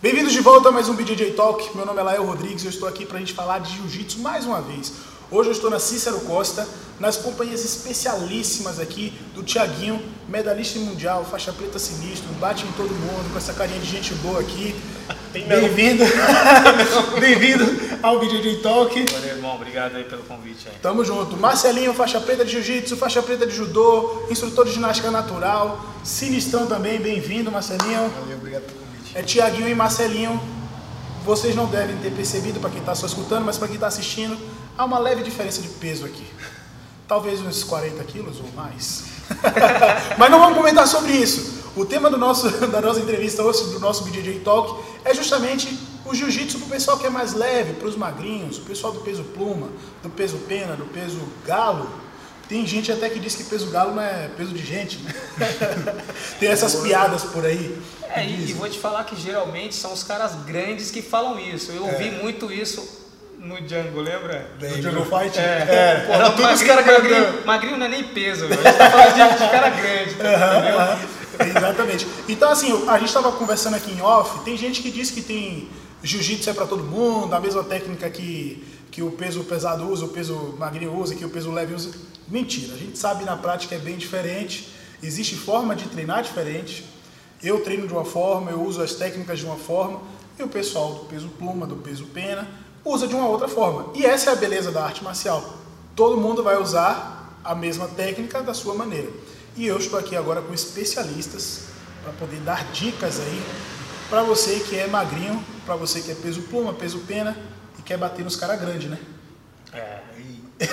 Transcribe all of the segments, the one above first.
Bem-vindos de volta a mais um BJJ Talk. Meu nome é Lael Rodrigues e eu estou aqui para a gente falar de jiu-jitsu mais uma vez. Hoje eu estou na Cícero Costa, nas companhias especialíssimas aqui do Tiaguinho, medalhista mundial, faixa preta sinistro, bate em todo mundo, com essa carinha de gente boa aqui. Bem-vindo. Bem-vindo ao BJJ Talk. Valeu, irmão. Obrigado aí pelo convite aí. Tamo junto. Marcelinho, faixa preta de jiu-jitsu, faixa preta de judô, instrutor de ginástica natural, sinistrão também. Bem-vindo, Marcelinho. Valeu, obrigado pelo convite. É Tiaguinho e Marcelinho. Vocês não devem ter percebido para quem está só escutando, mas para quem está assistindo, há uma leve diferença de peso aqui. Talvez uns 40 quilos ou mais. mas não vamos comentar sobre isso. O tema do nosso, da nossa entrevista hoje, do nosso BJJ Talk, é justamente o jiu-jitsu para o pessoal que é mais leve, para os magrinhos, o pessoal do peso pluma, do peso pena, do peso galo. Tem gente até que diz que peso galo não é peso de gente, né? Tem essas piadas por aí. É, e, e vou te falar que geralmente são os caras grandes que falam isso. Eu ouvi muito isso no Django, lembra? No Jungle Fight? É, Pô, era tudo os caras magrinho, magrinho não é nem peso, velho. a gente tá falando de, de cara grande. entendeu? Exatamente. Então, assim, a gente estava conversando aqui em off, tem gente que diz que tem jiu-jitsu é para todo mundo, a mesma técnica que, que o peso pesado usa, o peso magrinho usa, que o peso leve usa. Mentira, a gente sabe na prática é bem diferente, existe forma de treinar diferente. Eu treino de uma forma, eu uso as técnicas de uma forma, e o pessoal do peso pluma, do peso pena, usa de uma outra forma. E essa é a beleza da arte marcial. Todo mundo vai usar a mesma técnica da sua maneira. E eu estou aqui agora com especialistas para poder dar dicas aí para você que é magrinho, para você que é peso pluma, peso pena quer bater nos caras grandes, né? É.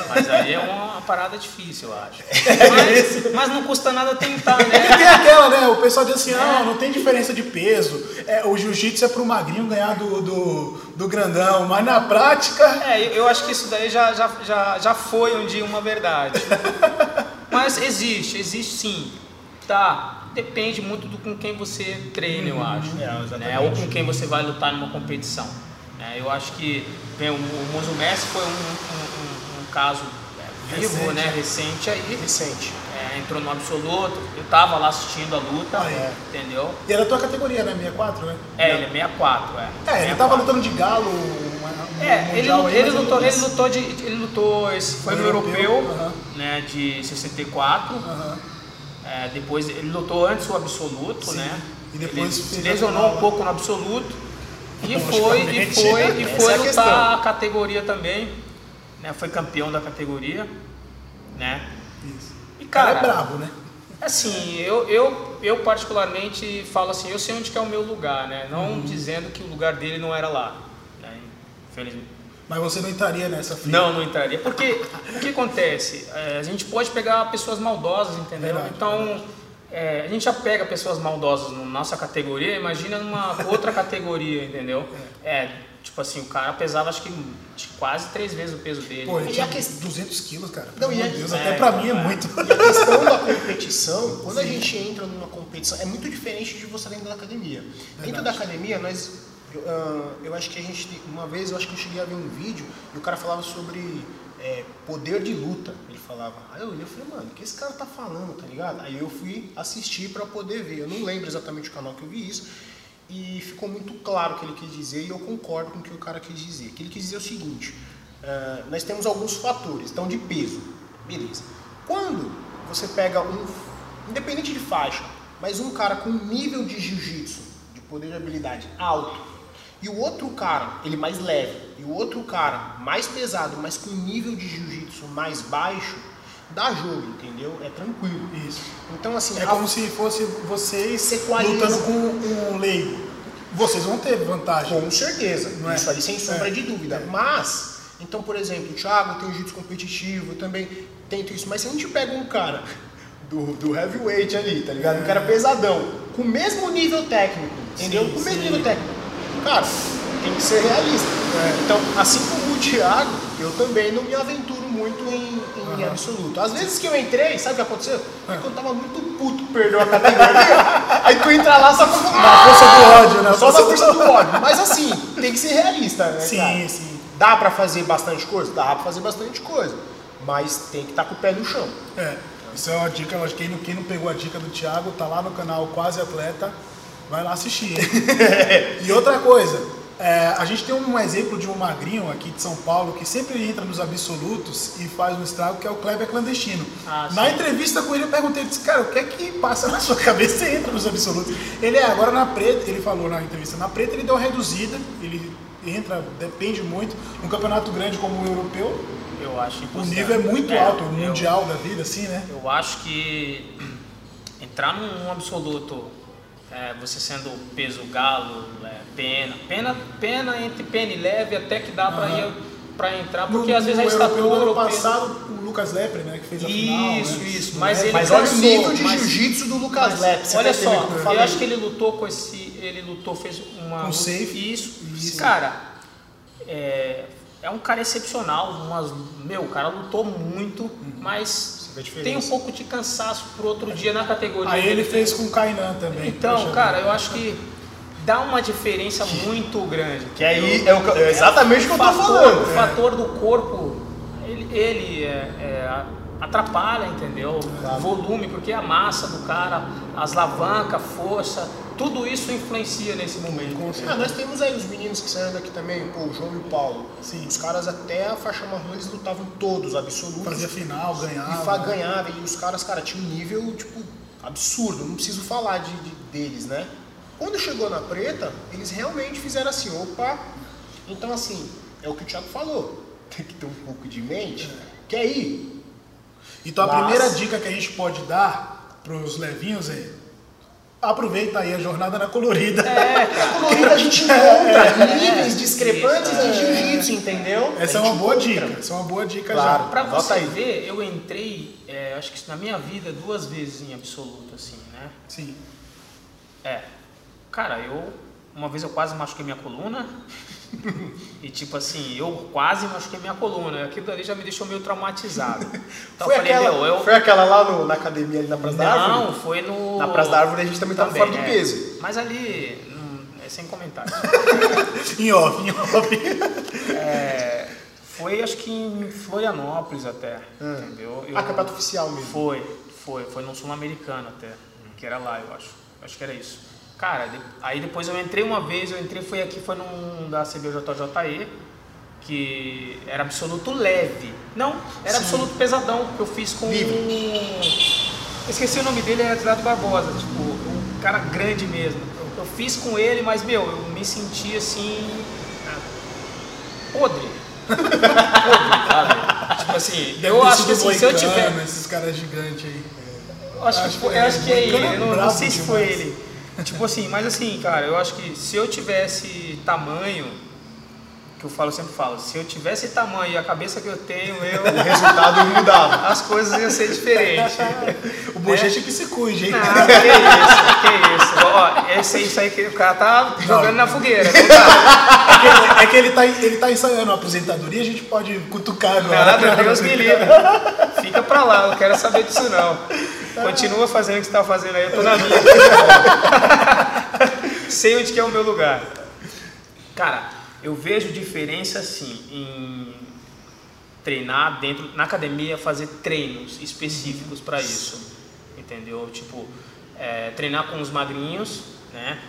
Mas aí é uma parada difícil, eu acho. Mas, mas não custa nada tentar, E né? tem aquela, né? O pessoal diz assim, não, não tem diferença de peso. É, o jiu-jitsu é pro magrinho ganhar do, do, do grandão, mas na prática. É, eu- acho que isso daí já, já, já, já foi um dia uma verdade. Mas existe, existe sim. Tá, depende muito do com quem você treina, eu acho. É, né? Ou com quem você vai lutar numa competição. Né? Eu acho que bem, o, o Monzo Messi foi um, um- um- um caso é, vivo, Recente. né? Recente aí. Recente. É, entrou no absoluto, eu tava lá assistindo a luta, Ah, é. entendeu? E era a tua categoria, né? 64, né? É, ele é 64, é. É, ele 64. tava lutando de galo. É, ele, mundial lu- aí, ele lutou, ele lutou de, ele lutou, esse foi no No europeu, europeu, aham. né, de 64. Aham. É, depois ele lutou antes o absoluto, Sim. né? E depois ele se lesionou um pouco no absoluto e foi e foi e foi a lutar questão. a categoria também, né? Foi campeão da categoria, né? Isso. E cara cara, é brabo, né? Assim, eu, eu, eu particularmente falo assim, eu sei onde que é o meu lugar, né? Não Uhum. dizendo que o lugar dele não era lá, né? Infelizmente. Mas você não entraria nessa fila. Não, não entraria. Porque o que acontece? É, a gente pode pegar pessoas maldosas, entendeu? Verdade, então, é, a gente já pega pessoas maldosas na nossa categoria, imagina numa outra categoria, entendeu? É, tipo assim, o cara pesava acho que de quase três vezes o peso dele. Pô, ele tinha questão- 200 quilos, cara. Não, e de Deus, é, até pra mim é é. muito. E a questão da competição, quando a gente entra numa competição, é muito diferente de você dentro da academia. Dentro da academia, nós. Eu, ah, eu acho que a gente. Uma vez eu acho que eu cheguei a ver um vídeo e o cara falava sobre é, poder de luta. Ele falava. Aí eu olhei e falei, mano, o que esse cara tá falando, tá ligado? Aí eu fui assistir pra poder ver. Eu não lembro exatamente o canal que eu vi isso. E ficou muito claro o que ele quis dizer e eu concordo com o que o cara quis dizer. O que ele quis dizer é o seguinte: ah, nós temos alguns fatores, então de peso, beleza. Quando você pega um, independente de faixa, mas um cara com nível de jiu-jitsu, de poder de habilidade alto, e o outro cara, ele mais leve, e o outro cara mais pesado, mas com nível de jiu-jitsu mais baixo, dá jogo, entendeu? É tranquilo. Isso. Então, assim, É a- como se fosse vocês Se equaliza. lutando com um leigo. Vocês vão ter vantagem. Com certeza, Não é? isso ali sem sombra É. de dúvida. Mas, então, por exemplo, o Thiago tem jiu-jitsu competitivo, eu também tento isso, mas se a gente pega um cara do, do heavyweight ali, tá ligado? Um cara pesadão, com o mesmo nível técnico, entendeu? Sim, com o mesmo sim. nível técnico. Cara, tem que ser realista. Então, assim como o Thiago, eu também não me aventuro muito em, em absoluto. Às vezes que eu entrei, sabe o que aconteceu? É quando eu tava muito puto, perdeu a categoria. aí tu entra lá só pra. Na força do ódio, né? Só na força do ódio. Mas assim, tem que ser realista, né? Sim, cara? sim. Dá pra fazer bastante coisa? Dá pra fazer bastante coisa. Mas tem que estar com o pé no chão. É. Isso é uma dica, lógico, quem não, quem não pegou a dica do Thiago, tá lá no canal Quase Atleta. Vai lá assistir. coisa, é, a gente tem um exemplo de um magrinho aqui de São Paulo que sempre entra nos absolutos e faz um estrago, que é o Kleber Clandestino. Ah, na entrevista com ele, eu perguntei, ele disse, cara, o que é que passa na sua cabeça e entra nos absolutos? Ele é, agora na preta, ele falou na entrevista, na preta ele deu uma reduzida, ele entra, depende muito, num campeonato grande como o europeu, Eu acho o nível é muito É, alto, o mundial da vida, assim, né? Eu acho que entrar num absoluto, é, você sendo peso galo, é, pena, pena, pena entre pena e leve até que dá ir para entrar, porque no, às vezes a europeu estatura, ano peso- passado, o Lucas Lepre, né, que fez a final. Isso, né? isso, mas É, ele Mas olha o nível de jiu-jitsu do Lucas Mas, você olha só, que eu falei? acho que ele lutou com esse. Ele lutou, fez uma. Com luta- safe. Isso. Isso. Cara, é, é um cara excepcional. Umas, meu, o cara lutou muito, mas a diferença. tem um pouco de cansaço pro outro dia na categoria. Aí ele fez com o Kainan também. Então, cara, eu acho que dá uma diferença muito grande. Que aí é, o que- é exatamente o que eu tô fator, falando. O fator do corpo, ele, ele é- é, atrapalha, entendeu? O volume, porque a massa do cara, as alavancas, força, tudo isso influencia nesse momento. Ah, nós temos aí os meninos que saíram daqui também, pô, o João e o Paulo. Sim. Os caras até a faixa marrom eles lutavam todos, absolutos. Fazia final, ganhava. E ganhava. E os caras, cara, tinham um nível, tipo, absurdo. Não preciso falar de, de- deles, né? Quando chegou na preta, eles realmente fizeram assim, opa. Então, assim, é o que o Thiago falou. Tem que ter um pouco de mente. Que aí, Então a primeira dica que a gente pode dar pros levinhos é aproveita aí a jornada na colorida. É, na colorida a gente encontra É, níveis discrepantes isso, é. de jiu-jitsu, entendeu? Essa é uma boa encontra. dica. Essa é uma boa dica Claro. já. Pra você aí. ver, eu entrei, é, acho que na minha vida, duas vezes em absoluto, assim, né? Sim. É. Cara, eu. Uma vez eu quase machuquei minha coluna. E tipo assim, eu quase machuquei minha coluna. Aquilo ali já me deixou meio traumatizado. Então Foi, eu falei, aquela, meu, eu. foi aquela lá no- na academia ali na Praça da Não, Árvore? foi no. Na Praça da Árvore a gente também tava fora do é. peso. Mas ali. hum, é sem comentários. Em off, em off. É, foi acho que em Florianópolis até. Entendeu? Eu- Ah, campeonato oficial mesmo. Foi, foi, foi no Sul-Americano até, que era lá, eu acho. Acho que era isso. Cara, aí depois eu entrei uma vez, eu entrei, foi aqui, foi num da CBJJE, que era absoluto leve. Não, era absoluto pesadão, que eu fiz com Livre. Esqueci o nome dele, é Eduardo Barbosa, tipo, um cara grande mesmo. Eu, eu fiz com ele, mas, meu, eu me senti assim. podre. podre, sabe? Tipo assim, eu acho que assim, se eu tiver. Esses caras gigantes aí. Eu acho, Acho que, que eu é, acho que é ele, eu não, não sei se foi ele. Tipo assim, mas assim, cara, eu acho que se eu tivesse tamanho, que eu falo, sempre falo, se eu tivesse tamanho e a cabeça que eu tenho, eu, O resultado mudava. as coisas iam ser diferentes. O bochecha que se cuide, hein? Não, que isso, que isso. Ó, esse, isso aí que o cara tá jogando na fogueira. não tá? É que, ele- é que ele, tá, ele tá ensaiando a aposentadoria, a gente pode cutucar agora. Nada, Deus me livre. Fica pra lá, não quero saber disso não. Continua fazendo o que você tá fazendo aí, eu tô na minha. Sei onde que é o meu lugar. Cara, eu vejo diferença assim em treinar dentro na academia, fazer treinos específicos para isso, entendeu? Tipo, é, treinar com os magrinhos, né?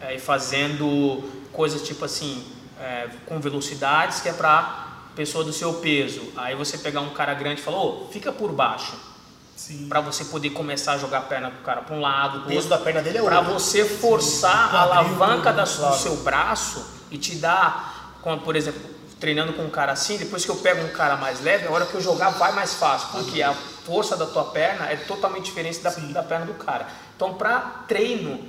É, e fazendo coisas tipo assim, é, com velocidades que é para pessoa do seu peso. Aí você pegar um cara grande e falar, ô, fica por baixo, Sim. Para você poder começar a jogar a perna do cara para um lado, O peso outro. da perna dele é Para você forçar a quadril, alavanca claro. do seu braço e te dar, como, por exemplo, treinando com um cara assim, depois que eu pego um cara mais leve, a hora que eu jogar vai mais fácil, porque a força da tua perna é totalmente diferente da, Sim. da perna do cara. Então, para treino,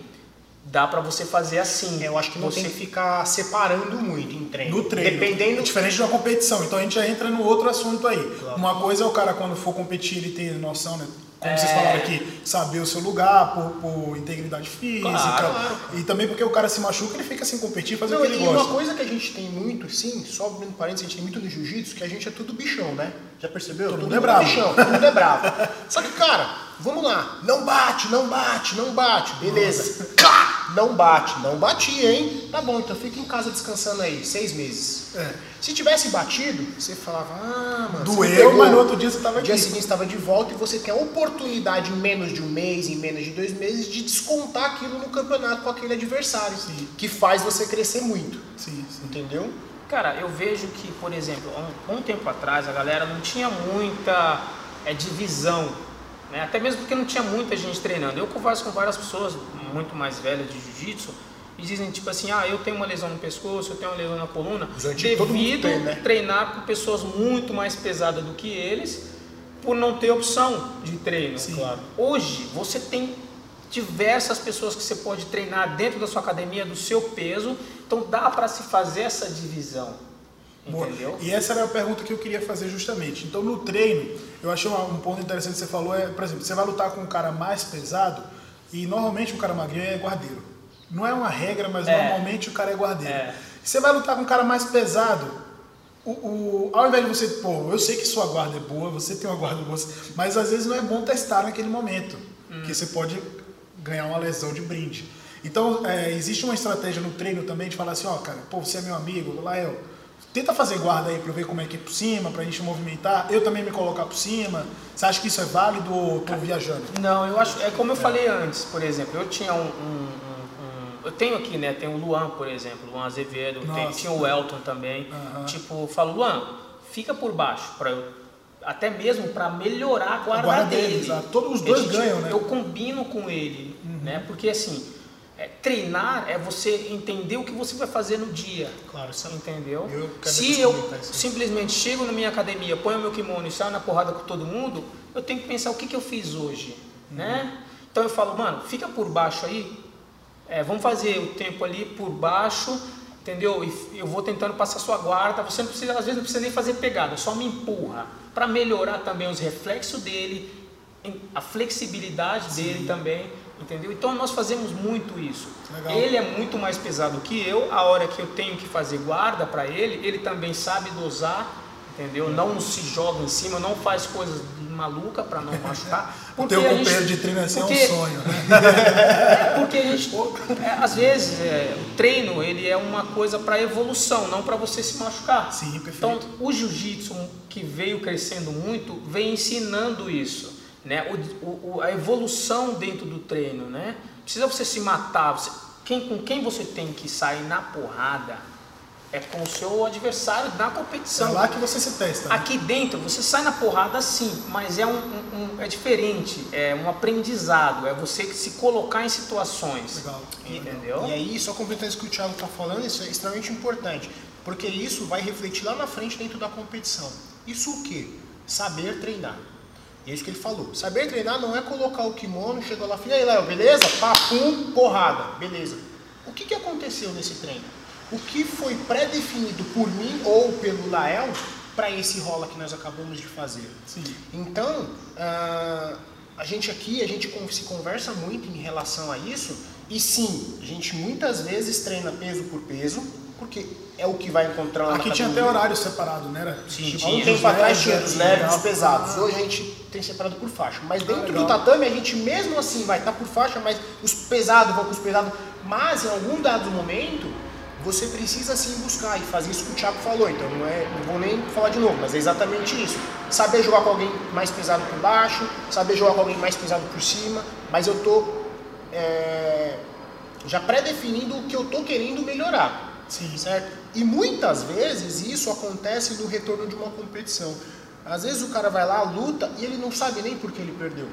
dá para você fazer assim. Eu acho que não você tem que ficar separando muito em treino. No treino. Dependendo. É diferente de uma competição. Então a gente já entra no outro assunto aí. Uma coisa é o cara, quando for competir, ele ter noção, né? Como vocês É. falaram aqui, saber o seu lugar por, por integridade física. Claro, claro. E também porque o cara se machuca, ele fica sem competir, fazer Não, o que ele e uma gosta. coisa que a gente tem muito, sim, só abrindo parênteses, a gente tem muito no jiu-jitsu, que a gente é tudo bichão, né? Já percebeu? Todo mundo é bravo. bichão, todo mundo é bravo. Só que, cara, vamos lá, não bate, não bate, não bate, beleza. Cá! Não bate. Não batia, hein? Tá bom, então fica em casa descansando aí, seis meses. É. Se tivesse batido, você falava, ah, mano. Doeu, mas no outro dia você tava No dia aqui. seguinte estava de volta e você tem a oportunidade em menos de um mês, em menos de dois meses, de descontar aquilo no campeonato com aquele adversário. Sim. Que faz você crescer muito. Sim, sim. Entendeu? Cara, eu vejo que, por exemplo, há um, um tempo atrás a galera não tinha muita é, divisão, né? até mesmo porque não tinha muita gente treinando. Eu converso com várias pessoas muito mais velhas de jiu-jitsu e dizem tipo assim, ah, eu tenho uma lesão no pescoço, eu tenho uma lesão na coluna, devido tem, né? treinar com pessoas muito mais pesadas do que eles, por não ter opção de treino. Sim. Claro. Hoje você tem diversas pessoas que você pode treinar dentro da sua academia do seu peso, então dá para se fazer essa divisão, Boa. entendeu? E essa era a pergunta que eu queria fazer justamente. Então, no treino, eu achei um ponto interessante que você falou, é, por exemplo, você vai lutar com um cara mais pesado e normalmente o cara magrinho é guardeiro. Não é uma regra, mas É. normalmente o cara é guardeiro. É. Você vai lutar com um cara mais pesado, o, o- ao invés de você, pô, eu sei que sua guarda é boa, você tem uma guarda boa, mas às vezes não é bom testar naquele momento, que você pode ganhar uma lesão de brinde. Então, é, existe uma estratégia no treino também de falar assim, ó, cara, pô, você é meu amigo, Lael, tenta fazer guarda aí pra eu ver como é que é por cima, pra gente movimentar, eu também me colocar por cima. Você acha que isso é válido ou tô viajando? Não, eu acho, é como eu falei antes, por exemplo, eu tinha um, um- um- eu tenho aqui, né, tem o Luan, por exemplo, Luan Azevedo, tem- tinha o Elton também, tipo, eu falo, Luan, fica por baixo, para eu, até mesmo para melhorar a guarda, guarda dele. dele. Todos os dois A gente- ganham, né? Eu combino com ele, né, porque assim, é, treinar é você entender o que você vai fazer no dia. Claro, é- Entendeu? Eu Se eu simplesmente chego na minha academia, ponho meu kimono e saio na porrada com todo mundo, eu tenho que pensar o que, que eu fiz hoje, né? Então eu falo, mano, fica por baixo aí, é, vamos fazer o tempo ali por baixo, entendeu? E eu vou tentando passar sua guarda, você não precisa, às vezes não precisa nem fazer pegada, só me empurra, para melhorar também os reflexos dele, a flexibilidade dele também, entendeu? Então nós fazemos muito isso. Legal. Ele é muito mais pesado que eu, a hora que eu tenho que fazer guarda para ele, ele também sabe dosar, entendeu? Não se joga em cima, não faz coisas malucas para não machucar. O teu companheiro de treino assim é um porque- sonho, né? é porque a gente, é, às vezes, é, o treino ele é uma coisa para evolução, não para você se machucar. Sim, perfeito. Então, o jiu-jitsu que veio crescendo muito, vem ensinando isso, né? O, o- a evolução dentro do treino, né? Precisa você se matar, você- quem, com quem você tem que sair na porrada é com o seu adversário na É competição. lá que você se testa. né? Aqui dentro você sai na porrada sim, mas é um, um- um- é diferente, é um aprendizado, é você se colocar em situações. Legal. Entendeu? E aí, só completando isso que o Thiago está falando, isso é extremamente importante, porque isso vai refletir lá na frente dentro da competição. Isso o quê? Saber treinar. E é isso que ele falou. Saber treinar não é colocar o kimono, chegou lá, e aí, Léo, beleza? Papum, porrada, beleza. O que, que aconteceu nesse treino? O que foi pré-definido por mim ou pelo Lael para esse rola que nós acabamos de fazer? Sim. Então, ah, a gente aqui, a gente se conversa muito em relação a isso, e sim, a gente muitas vezes treina peso por peso, porque é o que vai encontrar lá Aqui tinha até horário separado, né? Era, Sim, tipo, Há um tinha. tempo os atrás tinha dos leves e legal. dos pesados. Hoje a gente tem separado por faixa. Mas dentro legal. do tatame a gente mesmo assim vai estar por faixa, mas os pesados vão com os pesados. Mas em algum dado momento você precisa sim buscar e fazer isso que o Thiago falou. Então não é, não vou nem falar de novo, mas é exatamente isso. Saber jogar com alguém mais pesado por baixo, saber jogar com alguém mais pesado por cima, mas eu tô é, já pré-definindo o que eu tô querendo melhorar. Sim. Certo? E muitas vezes isso acontece no retorno de uma competição. Às vezes o cara vai lá, luta e ele não sabe nem por que ele perdeu.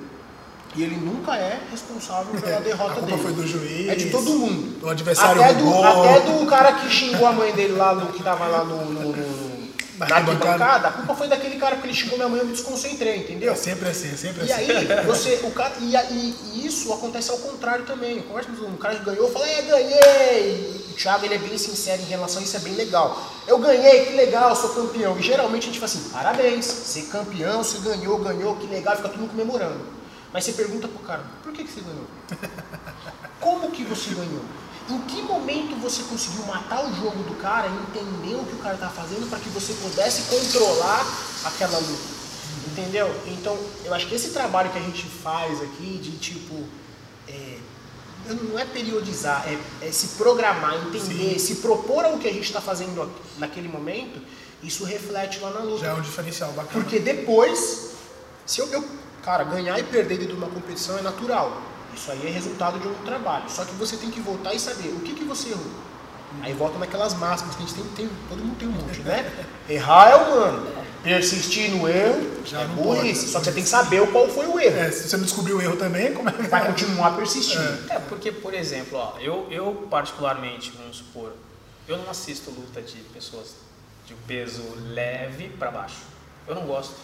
E ele nunca é responsável pela derrota A culpa dele. foi do juiz, É de todo mundo. do adversário até do, até do cara que xingou a mãe dele lá, no, que tava lá no, no- no- Na arquibancada. A culpa foi daquele cara porque ele xingou minha mãe e eu me desconcentrei, entendeu? É sempre assim, é sempre E assim. aí, você, o cara, e, e- e isso acontece ao contrário também. Eu converso com o cara que ganhou, fala, é, ganhei. O Thiago ele é bem sincero em relação a isso, é bem legal. Eu ganhei, que legal, sou campeão. E geralmente a gente fala assim, parabéns, ser campeão, você ganhou, ganhou, que legal, fica todo mundo comemorando. Mas você pergunta pro cara, por que, que você ganhou? Como que você ganhou? Em que momento você conseguiu matar o jogo do cara e entender o que o cara tá fazendo para que você pudesse controlar aquela luta? Entendeu? Então, eu acho que esse trabalho que a gente faz aqui de tipo é, não é periodizar, é, é se programar, entender, Sim. se propor ao que a gente está fazendo naquele momento, isso reflete lá na luta. Já é um diferencial bacana. Porque depois, se eu, eu cara, ganhar e perder dentro de uma competição é natural. Isso aí é resultado de um trabalho. Só que você tem que voltar e saber o que, que você errou. Aí volta naquelas máscaras que a gente tem, tem todo mundo tem um monte, né? Errar é humano. Persistir no erro Já é burrice. Só que você tem que saber qual foi o erro. É, se você não descobrir o erro também, como é que vai continuar persistindo? É. é, porque, por exemplo, ó, eu, eu particularmente, vamos supor, eu não assisto luta de pessoas de peso leve para baixo. Eu não gosto.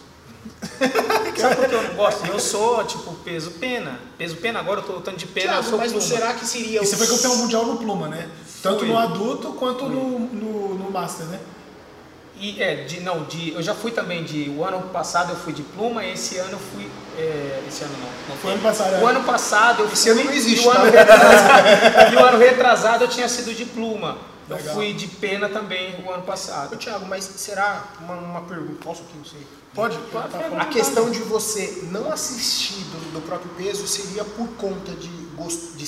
Sabe por que eu não gosto? Eu sou, tipo, peso pena. Peso pena, agora eu tô lutando de pena, Thiago, eu sou mas pluma. será que seria... E você foi campeão mundial no pluma, né? Tanto Fui. no adulto quanto no, no, no master, né? E, é, de, não, de, eu já fui também de. O ano passado eu fui de pluma e esse ano eu fui. É, esse ano não. não foi ano passado. O é. ano passado eu fui. Esse ano não existe. E o, tá? ano retrasado, e o ano retrasado eu tinha sido de pluma. Eu Legal. fui de pena também o ano passado. Ô, Thiago, mas será uma, uma pergunta? Posso aqui, não sei. Pode, pode. A questão de você não assistir do, do próprio peso seria por conta de, de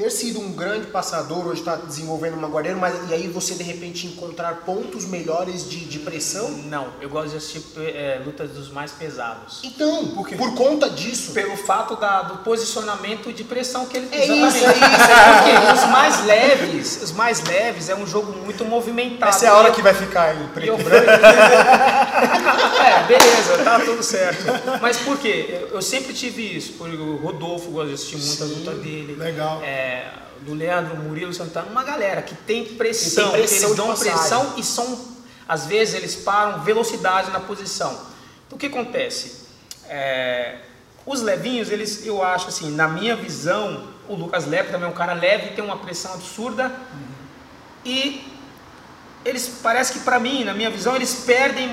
ter sido um grande passador, hoje está desenvolvendo uma guardeira, mas e aí você de repente encontrar pontos melhores de, de pressão? Não, eu gosto de assistir é, lutas dos mais pesados. Então, por, quê? por conta disso. Pelo fato da, do posicionamento de pressão que ele é exatamente. isso, é isso. É porque os mais leves, os mais leves é um jogo muito movimentado. Essa é a hora eu, que vai ficar em preto e branco. é, beleza, tá tudo certo. Mas por quê? Eu, eu sempre tive isso. O Rodolfo gosta de assistir muita luta dele. Legal. É, do Leandro, Murilo, Santana, uma galera que tem pressão, tem pressão eles dão pressão e são, às vezes eles param velocidade na posição. Então o que acontece? É, os levinhos, eles, eu acho assim, na minha visão, o Lucas Leve também é um cara leve, tem uma pressão absurda uhum. e eles, parece que para mim, na minha visão, eles perdem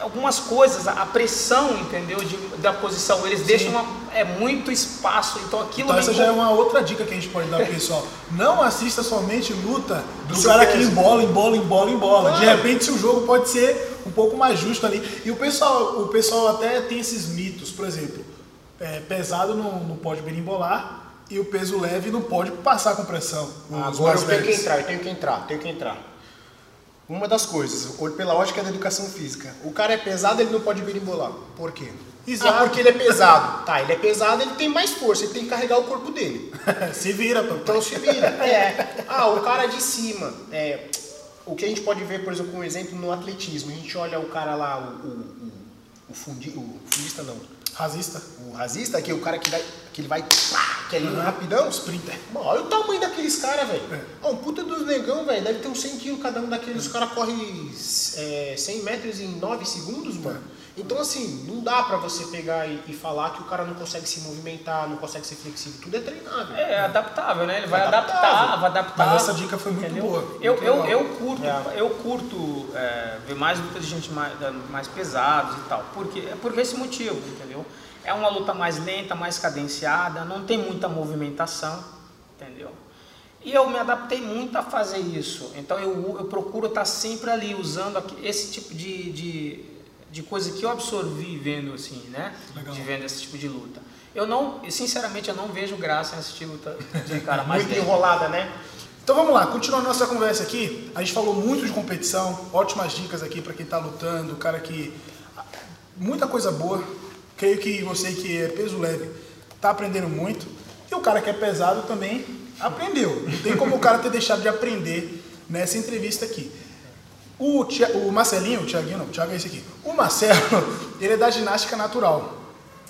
algumas coisas, a pressão, entendeu, de, da posição, eles Sim. deixam uma, é muito espaço, então aquilo... Então essa já é uma outra dica que a gente pode dar pro pessoal. Não assista somente luta do, do cara que embola, embola, embola, embola. De repente, se o jogo pode ser um pouco mais justo ali. E o pessoal, o pessoal até tem esses mitos, por exemplo, é, pesado não, não pode berimbolar e o peso leve não pode passar com pressão. Agora eu tenho que entrar, eu tenho que entrar, tenho que entrar uma das coisas, pela lógica da educação física. O cara é pesado, ele não pode berimbolar. Por quê? Exato. Ah, porque ele é pesado. Tá, ele é pesado, ele tem mais força, ele tem que carregar o corpo dele. se vira, papai. Então se vira. É. Ah, o cara de cima. É, o que a gente pode ver, por exemplo, um exemplo no atletismo. A gente olha o cara lá, o, o, o, fundi, o fundista não. Rasista. O rasista, que é o cara que vai que ele vai pá, que é uhum. rapidão. Sprinter. Mano, olha o tamanho daqueles caras, velho. É. um puta dos negão, velho, deve ter uns 100 quilos cada um daqueles. Os caras correm é, 100 metros em 9 segundos, mano. Então, assim, não dá pra você pegar e, e, falar que o cara não consegue se movimentar, não consegue ser flexível. Tudo é treinável. É, é adaptável, né? Ele vai adaptar, vai adaptar. Mas essa dica foi muito entendeu? boa. Muito eu, eu, eu curto, é. eu curto é, ver mais lutas de gente mais, mais pesados e tal. Porque, é por esse motivo, entendeu? É uma luta mais lenta, mais cadenciada, não tem muita movimentação, entendeu? E eu me adaptei muito a fazer isso. Então eu, eu procuro estar sempre ali usando esse tipo de, de, de coisa que eu absorvi vendo assim, né? Legal. De vendo esse tipo de luta. Eu não, sinceramente, eu não vejo graça em assistir luta de cara mais muito enrolada, né? Então vamos lá, continuando nossa conversa aqui. A gente falou muito de competição, ótimas dicas aqui para quem está lutando, o cara que muita coisa boa Creio que você que é peso leve está aprendendo muito. E o cara que é pesado também aprendeu. Não tem como o cara ter deixado de aprender nessa entrevista aqui. O, o Marcelinho, o Thiaguinho, não, o Thiago é esse aqui. O Marcelo, ele é da ginástica natural.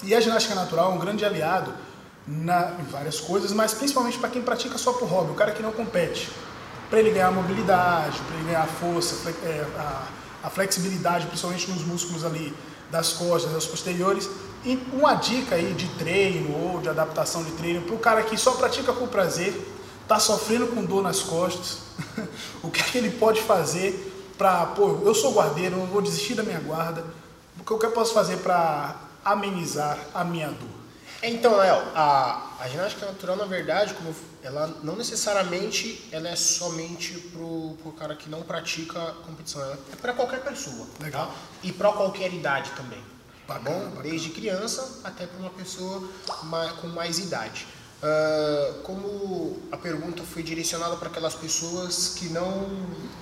E a ginástica natural é um grande aliado na, em várias coisas, mas principalmente para quem pratica só por hobby, o cara que não compete. Para ele ganhar mobilidade, para ele ganhar força, é, a, a flexibilidade, principalmente nos músculos ali das costas, das posteriores. E uma dica aí de treino ou de adaptação de treino para o cara que só pratica por prazer, está sofrendo com dor nas costas, o que, é que ele pode fazer para, pô, eu sou guardeiro, não vou desistir da minha guarda, o que eu posso fazer para amenizar a minha dor? Então, Léo, a, a ginástica natural, na verdade, como ela não necessariamente ela é somente pro, pro cara que não pratica competição, ela é para qualquer pessoa. Legal. Tá? E para qualquer idade também. Tá bom? Bacana. Desde criança até para uma pessoa com mais idade. Uh, como a pergunta foi direcionada para aquelas pessoas que não.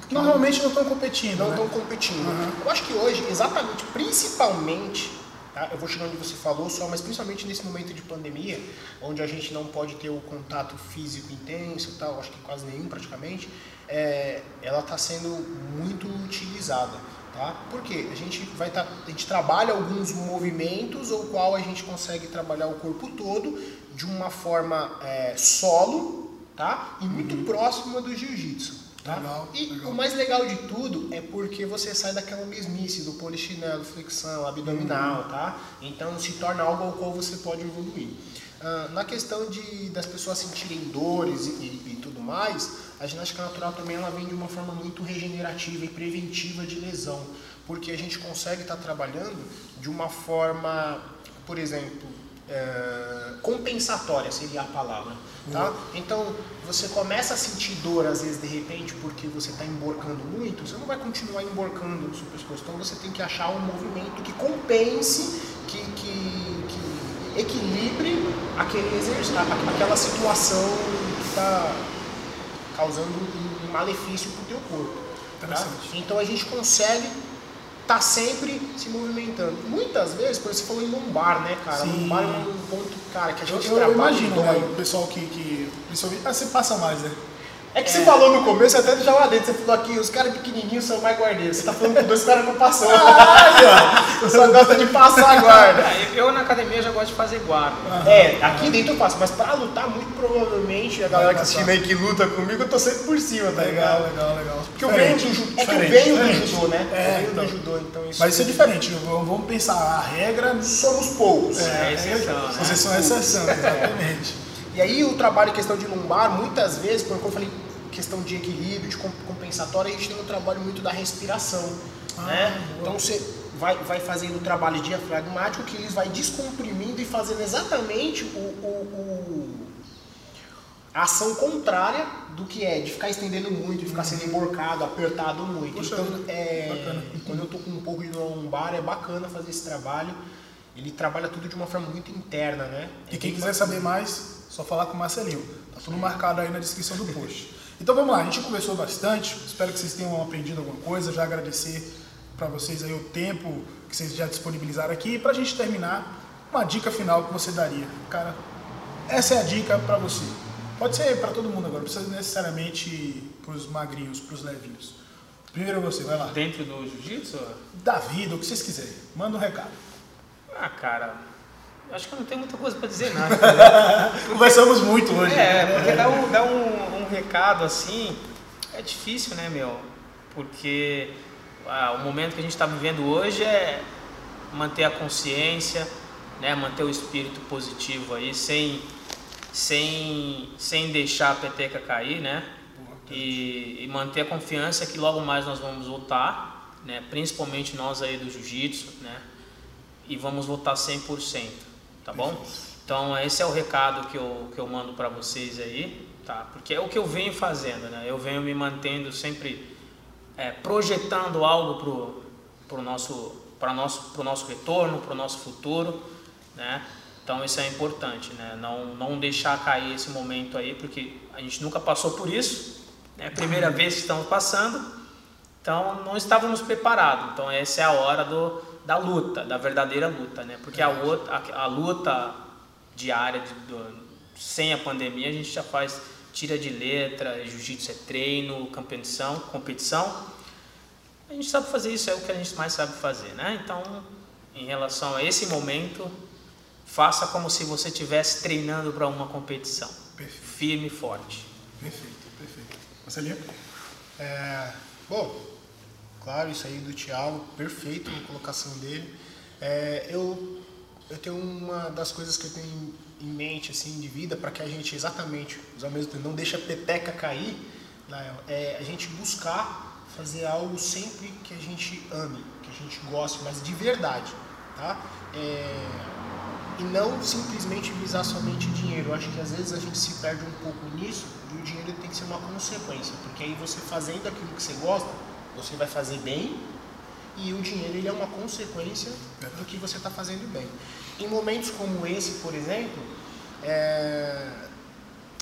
Que Normalmente não estão competindo. Não né? estão competindo. Uhum. Eu acho que hoje, exatamente, principalmente, tá? eu vou chegar onde você falou só, mas principalmente nesse momento de pandemia, onde a gente não pode ter o contato físico intenso tal, acho que quase nenhum praticamente, é, ela está sendo muito utilizada. Tá? Porque a gente vai tá, a gente trabalha alguns movimentos ou qual a gente consegue trabalhar o corpo todo de uma forma é, solo, tá? E muito uhum. próxima do jiu-jitsu. Tá? Legal, e legal. o mais legal de tudo é porque você sai daquela mesmice do polichinelo, flexão, abdominal, uhum. tá? Então se torna algo ao qual você pode evoluir. Uh, na questão de das pessoas sentirem dores e, e, e tudo mais, a ginástica natural também ela vem de uma forma muito regenerativa e preventiva de lesão, porque a gente consegue estar tá trabalhando de uma forma, por exemplo, é, compensatória seria a palavra, tá? Uhum. Então você começa a sentir dor às vezes de repente porque você está emborcando muito, você não vai continuar emborcando no seu pescoço, então você tem que achar um movimento que compense, que, que, que equilibre aquele exercício, aquela situação que está causando um malefício para o teu corpo. Tá? Então a gente consegue tá sempre se movimentando. Muitas vezes, por isso você falou em lombar, né, cara? Sim. Lombar é um ponto, cara, que a gente eu, eu trabalha. Eu imagino, né, o pessoal que, que principalmente, ah, você passa mais, né? É que é. você falou no começo, até já lá dentro, você falou aqui, os caras pequenininhos são mais guardeiros. Você tá falando com dois caras que passou. Ah, você só gosta de passar a guarda. É, eu na academia já gosto de fazer guarda. É, aqui dentro eu faço, mas pra lutar, muito provavelmente, a galera que assiste aí que luta comigo, eu tô sempre por cima, tá legal? Legal, legal, Porque eu venho do judô, é que eu venho do judô, né? É, eu venho então. do judô, então isso... Mas isso é diferente, vamos pensar, a regra... Somos poucos. É, é exceção. Né? Vocês são exceção, exatamente. E aí o trabalho em questão de lombar, muitas vezes, como eu falei, questão de equilíbrio, de compensatória, a gente tem um trabalho muito da respiração. Ah, né? Então você vai, vai fazendo o trabalho diafragmático que ele vai descomprimindo e fazendo exatamente o, o, o, a ação contrária do que é de ficar estendendo muito, de ficar sendo uhum. emborcado, apertado muito. Poxa, então, é, quando eu tô com um pouco de lombar, é bacana fazer esse trabalho. Ele trabalha tudo de uma forma muito interna, né? E quem quiser saber mais, só falar com o Marcelinho. Tá tudo marcado aí na descrição do post. Então vamos lá, a gente conversou bastante, espero que vocês tenham aprendido alguma coisa, já agradecer para vocês aí o tempo que vocês já disponibilizaram aqui para a gente terminar, uma dica final que você daria. Cara, essa é a dica para você. Pode ser para todo mundo agora, não precisa necessariamente para os magrinhos, para os levinhos. Primeiro você, vai lá. Dentro do jiu-jitsu? Da vida, o que vocês quiserem. Manda um recado. Ah, cara, acho que eu não tenho muita coisa para dizer nada. Porque, Conversamos muito hoje. É, porque dá, um, dá um, um, recado assim, é difícil, né, meu? Porque ah, o momento que a gente está vivendo hoje é manter a consciência, né, manter o espírito positivo aí, sem, sem, sem deixar a peteca cair, né? E, e manter a confiança que logo mais nós vamos voltar, né? principalmente nós aí do jiu-jitsu, né? e vamos voltar 100% tá bom? Então esse é o recado que eu, que eu mando para vocês aí, tá? Porque é o que eu venho fazendo, né? Eu venho me mantendo sempre é, projetando algo pro, pro nosso para nosso pro nosso retorno, para o nosso futuro, né? Então isso é importante, né? Não não deixar cair esse momento aí, porque a gente nunca passou por isso, é a primeira vez que estamos passando, então não estávamos preparados. Então essa é a hora do da luta, da verdadeira luta, né? Porque a, outra, a, a luta diária de, do, sem a pandemia a gente já faz tira de letra, jiu-jitsu é treino, competição, competição. A gente sabe fazer isso, é o que a gente mais sabe fazer, né? Então, em relação a esse momento, faça como se você estivesse treinando para uma competição. Perfeito. Firme e forte. Perfeito, perfeito. Marcelinho? É, bom, claro, isso aí do Thiago, perfeito a colocação dele. É, eu, eu tenho uma das coisas que eu tenho em mente assim de vida para que a gente exatamente, ao mesmo tempo, não deixa a peteca cair, é a gente buscar fazer algo sempre que a gente ame, que a gente goste, mas de verdade, tá? É, e não simplesmente visar somente dinheiro. Eu acho que às vezes a gente se perde um pouco nisso e o dinheiro tem que ser uma consequência, porque aí você fazendo aquilo que você gosta, você vai fazer bem e o dinheiro ele é uma consequência do que você está fazendo bem. Em momentos como esse, por exemplo, é,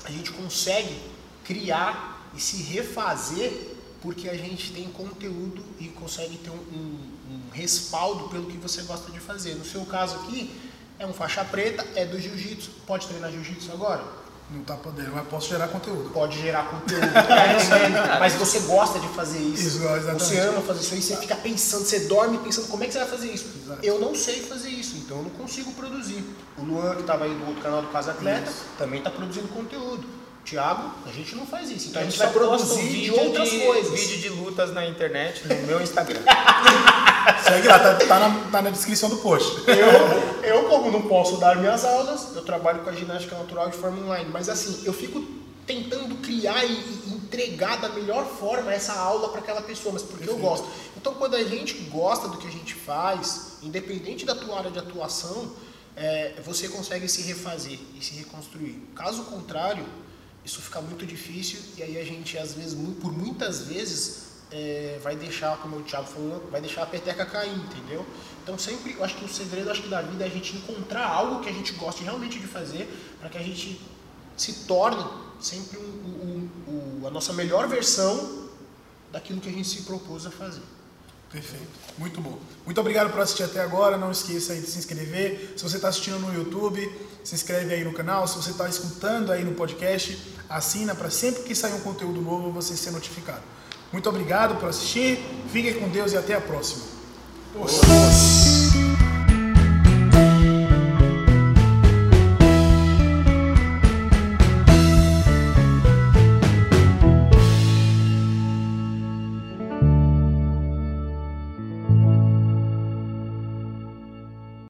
a gente consegue criar e se refazer porque a gente tem conteúdo e consegue ter um, um, um respaldo pelo que você gosta de fazer. No seu caso aqui, é um faixa preta, é do jiu-jitsu. Pode treinar jiu-jitsu agora? Não tá podendo, mas posso gerar conteúdo. Pode gerar conteúdo. É, mas você gosta de fazer isso. Isso. Você ama fazer isso aí, você fica pensando, você dorme pensando como é que você vai fazer isso. Exato. Eu não sei fazer isso, então eu não consigo produzir. O Luan, que estava aí do outro canal do Casa Atleta, também está produzindo conteúdo. Tiago, a gente não faz isso. Então a gente vai só posto produzir de vídeo outras de- coisas. Vídeo de lutas na internet, no meu Instagram. Segue lá, tá, tá na, tá na descrição do post. Eu, eu, como não posso dar minhas aulas, eu trabalho com a ginástica natural de forma online. Mas assim, eu fico tentando criar e, e entregar da melhor forma essa aula para aquela pessoa, mas porque eu gosto. Então, quando a gente gosta do que a gente faz, independente da tua área de atuação, é, você consegue se refazer e se reconstruir. Caso contrário, isso fica muito difícil e aí a gente, às vezes, por muitas vezes, é, vai deixar, como o Thiago falou, vai deixar a peteca cair, entendeu? Então sempre, eu acho que o segredo acho que da vida é a gente encontrar algo que a gente goste realmente de fazer para que a gente se torne sempre um- um- um- a nossa melhor versão daquilo que a gente se propôs a fazer. Perfeito, muito bom. Muito obrigado por assistir até agora. Não esqueça aí de se inscrever. Se você está assistindo no YouTube, se inscreve aí no canal. Se você está escutando aí no podcast, assina para sempre que sair um conteúdo novo você ser notificado. Muito obrigado por assistir. Fiquem com Deus e até a próxima. Poxa.